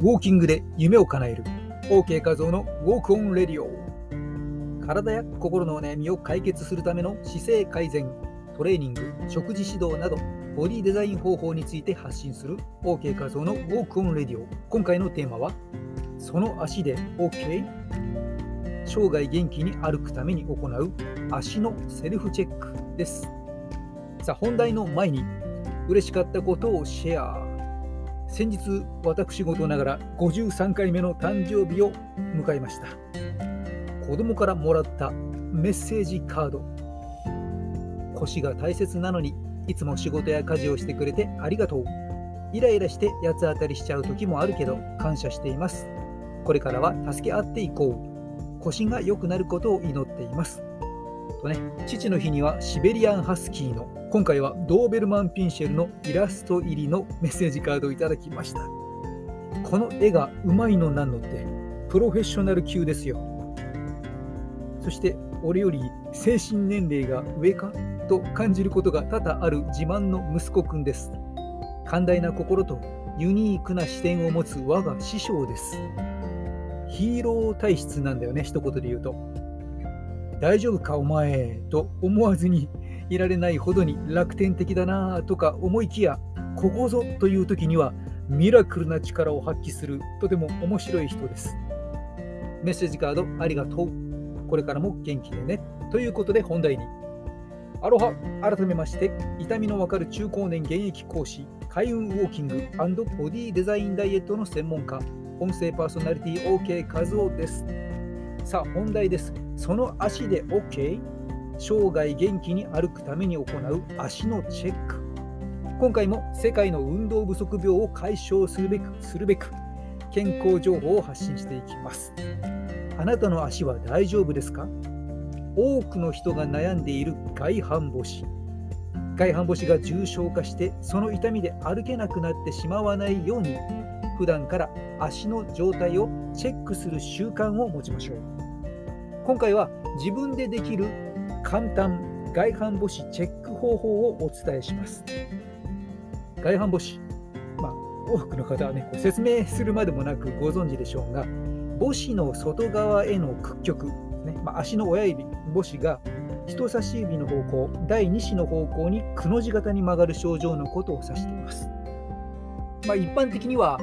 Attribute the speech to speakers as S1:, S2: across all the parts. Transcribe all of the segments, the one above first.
S1: ウォーキングで夢を叶える。OK 画像の Walk On Radio。体や心のお悩みを解決するための姿勢改善。トレーニング食事指導などボディデザイン方法について発信する。OK 画像の Walk On Radio。今回のテーマはその足で OK? 生涯元気に歩くために行う。足のセルフチェックです。さあ本題の前に嬉しかったことをシェア。先日私事ながら53回目の誕生日を迎えました。子供からもらったメッセージカード。腰が大切なのにいつも仕事や家事をしてくれてありがとう。イライラして八つ当たりしちゃう時もあるけど感謝しています。これからは助け合っていこう。腰が良くなることを祈っています。とね父の日にはシベリアンハスキーの今回はドーベルマン・ピンシェルのイラスト入りのメッセージカードをいただきました。この絵がうまいのなんのってプロフェッショナル級ですよ。そして俺より精神年齢が上かと感じることが多々ある自慢の息子くんです。寛大な心とユニークな視点を持つ我が師匠です。ヒーロー体質なんだよね一言で言うと。大丈夫かお前と思わずにいられないほどに楽天的だなとか思いきやここぞという時にはミラクルな力を発揮するとても面白い人です。メッセージカードありがとう。これからも元気でね。ということで本題に。アロハ改めまして痛みのわかる中高年現役講師開運ウォーキングボディデザインダイエットの専門家音声パーソナリティ OK 和夫です。さあ本題です。その足で OK? 生涯元気に歩くために行う足のチェック。今回も世界の運動不足病を解消するべくするべく健康情報を発信していきます。あなたの足は大丈夫ですか？多くの人が悩んでいる外反母趾。外反母趾が重症化してその痛みで歩けなくなってしまわないように普段から足の状態をチェックする習慣を持ちましょう。今回は自分でできる簡単外反母趾チェック方法をお伝えします。外反母趾、まあ、多くの方はね、説明するまでもなくご存知でしょうが、母趾の外側への屈曲、ねまあ、足の親指、母趾が人差し指の方向、第2子の方向にくの字型に曲がる症状のことを指しています。まあ、一般的には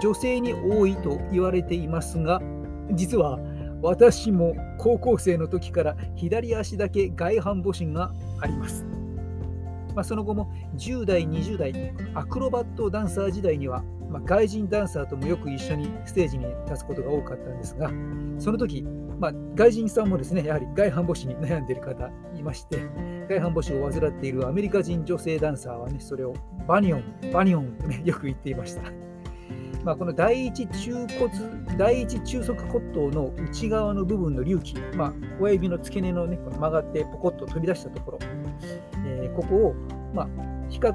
S1: 女性に多いと言われていますが、実は私も高校生の時から左足だけ外反母趾があります。まあ、その後も10代、20代、アクロバットダンサー時代には、まあ、外人ダンサーともよく一緒にステージに立つことが多かったんですが、その時、まあ、外人さんもですね、やはり外反母趾に悩んでいる方いまして、外反母趾を患っているアメリカ人女性ダンサーはね、それをバニオン、バニオンとね、よく言っていました。まあ、この第一中骨、第一中足骨頭の内側の部分の隆起、まあ、親指の付け根の、ね、この曲がってポコッと飛び出したところ、えー、ここを、まあ、皮下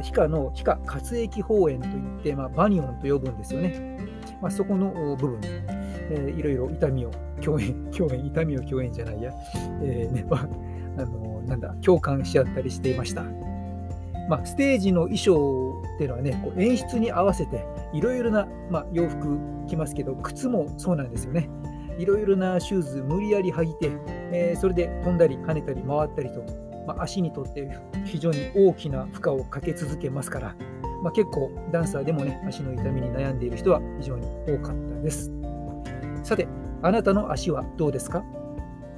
S1: 皮下の皮下活液包炎といって、まあ、バニオンと呼ぶんですよね。まあ、そこの部分、えー、いろいろ痛みを共演、共演、痛みを共演じゃないや、えーねまあ、あのなんだ共感し合ったりしていました。まあ、ステージの衣装っていうのはね、こう演出に合わせていろいろな、まあ、洋服着ますけど、靴もそうなんですよね。いろいろなシューズ無理やり履いて、えー、それで飛んだり跳ねたり回ったりと、まあ、足にとって非常に大きな負荷をかけ続けますから、まあ、結構ダンサーでもね、足の痛みに悩んでいる人は非常に多かったです。さて、あなたの足はどうですか？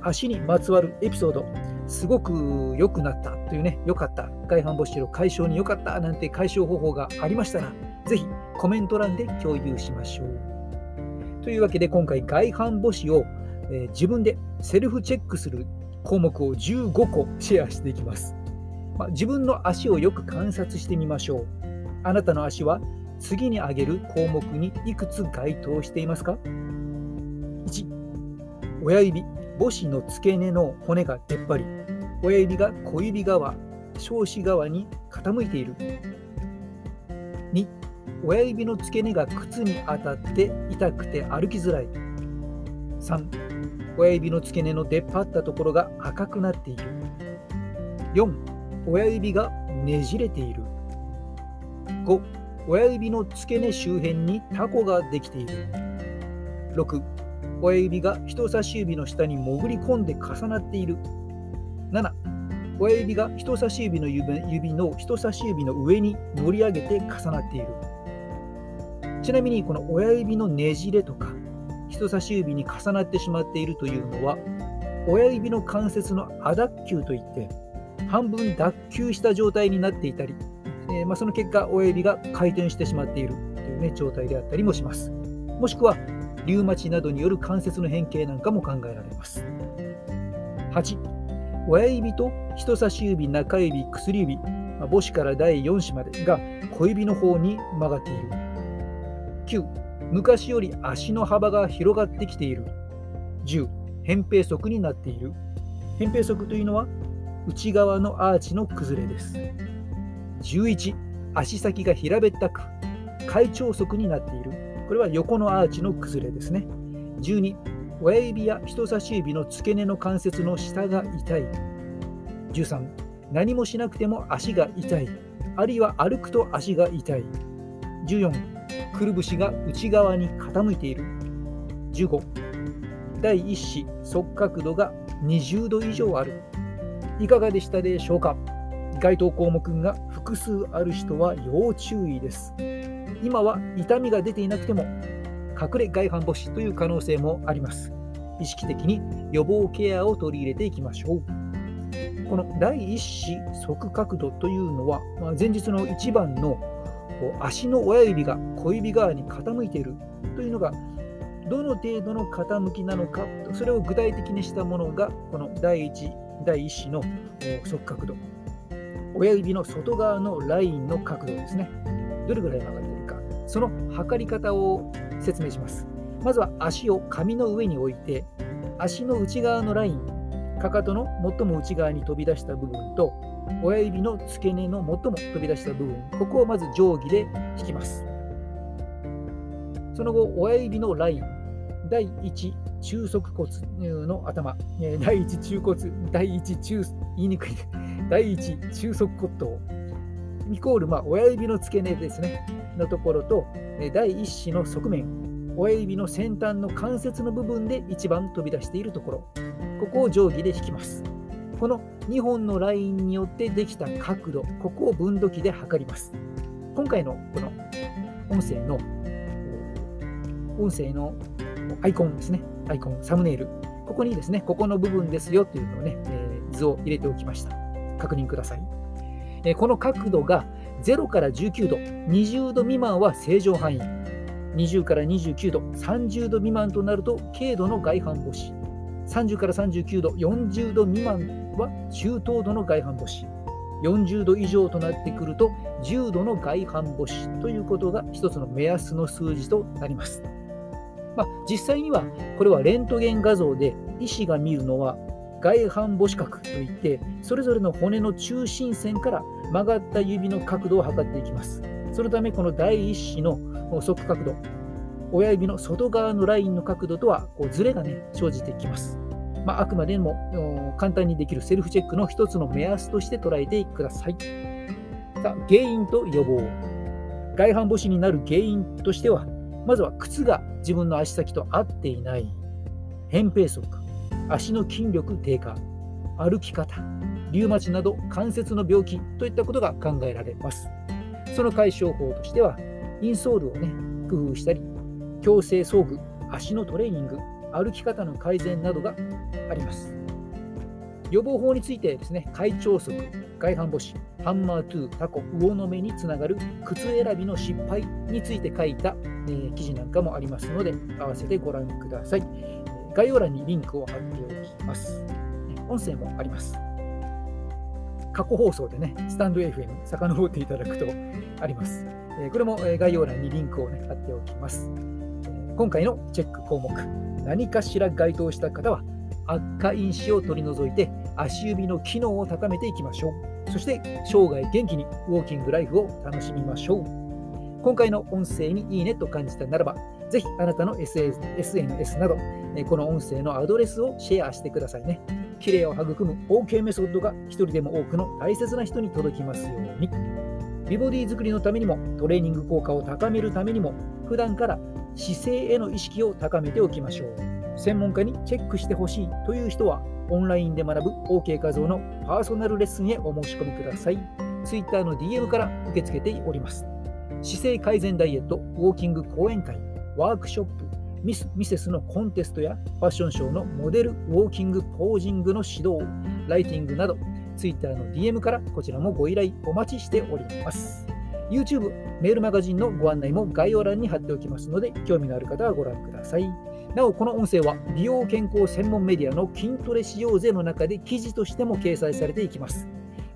S1: 足にまつわるエピソード、すごく良くなったというね、良かった、外反母趾の解消に良かったなんて解消方法がありましたら、ぜひコメント欄で共有しましょう。というわけで今回外反母趾を、えー、自分でセルフチェックする項目を15個シェアしていきます。まあ、自分の足をよく観察してみましょう。あなたの足は次に挙げる項目にいくつ該当していますか ?1、親指、母趾の付け根の骨が出っ張り、親指が小指側、小指側に傾いている。2、親指の付け根が靴に当たって痛くて歩きづらい。3、親指の付け根の出っ張ったところが赤くなっている。4、親指がねじれている。5、親指の付け根周辺にタコができている。6、親指が人差し指の下に潜り込んで重なっている。親指が人差し指の指の人差し指の上に乗り上げて重なっている。ちなみにこの親指のねじれとか人差し指に重なってしまっているというのは親指の関節の亜脱臼といって半分脱臼した状態になっていたり、えー、まあ、その結果親指が回転してしまっているという、ね、状態であったりもしますもしくはリウマチなどによる関節の変形なんかも考えられます8親指と人差し指中指薬指母子から第4子までが小指の方に曲がっている。9昔より足の幅が広がってきている。10扁平足になっている。扁平足というのは内側のアーチの崩れです。11足先が平べったく開腸足になっている。これは横のアーチの崩れですね。12親指や人差し指の付け根の関節の下が痛い。13何もしなくても足が痛い。あるいは歩くと足が痛い。14くるぶしが内側に傾いている。15第1子側角度が20度以上ある。いかがでしたでしょうか？該当項目が複数ある人は要注意です。今は痛みが出ていなくても隠れ外反母趾という可能性もあります。意識的に予防ケアを取り入れていきましょう。この第1子側角度というのは、まあ、前日の一番の足の親指が小指側に傾いているというのがどの程度の傾きなのかそれを具体的にしたものがこの第1第1子の側角度。親指の外側のラインの角度ですね。どれぐらい曲がるその測り方を説明します。まずは足を紙の上に置いて足の内側のラインかかとの最も内側に飛び出した部分と親指の付け根の最も飛び出した部分、ここをまず定規で引きます。その後、親指のライン、第1中足骨の頭、第1中骨、第1中、言いにくい、第1中足骨頭、イコール、ま、親指の付け根ですね、のところと、第1子の側面、親指の先端の関節の部分で一番飛び出しているところ、ここを定規で引きます。この2本のラインによってできた角度、ここを分度器で測ります。今回のこの音声の音声のアイコンですね、アイコン、サムネイル、ここにですね、ここの部分ですよというのをね、え、図を入れておきました。確認ください。え、この角度が0から19度、20度未満は正常範囲、20から29度、30度未満となると軽度の外反母趾、30から39度、40度未満は中等度の外反母趾。40度以上となってくると重度の外反母趾ということが一つの目安の数字となります。まあ、実際にはこれはレントゲン画像で医師が見るのは外反母趾角といってそれぞれの骨の中心線から曲がった指の角度を測っていきます。そのためこの第一子の側角度親指の外側のラインの角度とはこうズレが、ね、生じてきます。まあ、あくまでも簡単にできるセルフチェックの一つの目安として捉えてください。さあ原因と予防。外反母趾になる原因としては、まずは靴が自分の足先と合っていない、扁平足、足の筋力低下、歩き方、リウマチなど関節の病気といったことが考えられます。その解消法としては、インソールをね、工夫したり、強制装具、足のトレーニング、歩き方の改善などがあります。予防法についてですね、会長足、外反母趾、ハンマートゥー、タコ、魚の目につながる靴選びの失敗について書いた、えー、記事なんかもありますので、合わせてご覧ください。概要欄にリンクを貼っておきます。音声もあります。過去放送でね、スタンド FM 遡っていただくとあります。これも概要欄にリンクを、ね、貼っておきます。今回のチェック項目、何かしら該当した方は、悪化因子を取り除いて足指の機能を高めていきましょう。そして生涯元気にウォーキングライフを楽しみましょう。今回の音声にいいねと感じたならば、ぜひあなたの SNS など、この音声のアドレスをシェアしてくださいね。綺麗を育む OK メソッドが一人でも多くの大切な人に届きますように。美ボディ作りのためにもトレーニング効果を高めるためにも普段から姿勢への意識を高めておきましょう専門家にチェックしてほしいという人はオンラインで学ぶ OK 画像のパーソナルレッスンへお申し込みください Twitter の DM から受け付けております姿勢改善ダイエットウォーキング講演会ワークショップミス・ミセスのコンテストやファッションショーのモデルウォーキングポージングの指導ライティングなど Twitter の DM からこちらもご依頼お待ちしております。YouTube、メールマガジンのご案内も概要欄に貼っておきますので興味のある方はご覧ください。なおこの音声は美容健康専門メディアの筋トレしようぜの中で記事としても掲載されていきます。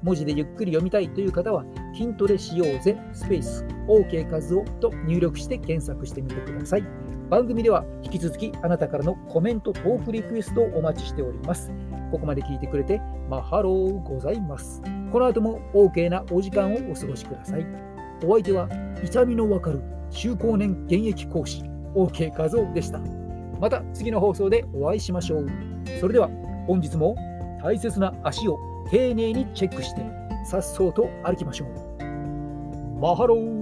S1: 文字でゆっくり読みたいという方は筋トレしようぜスペース OK カズオと入力して検索してみてください。番組では引き続きあなたからのコメントトークリクエストをお待ちしております。ここまで聞いてくれてマハローございます。この後も OK なお時間をお過ごしください。お相手は痛みのわかる中高年現役講師 OK 画像でした。また次の放送でお会いしましょう。それでは本日も大切な足を丁寧にチェックしてさっそうと歩きましょう。マハロー。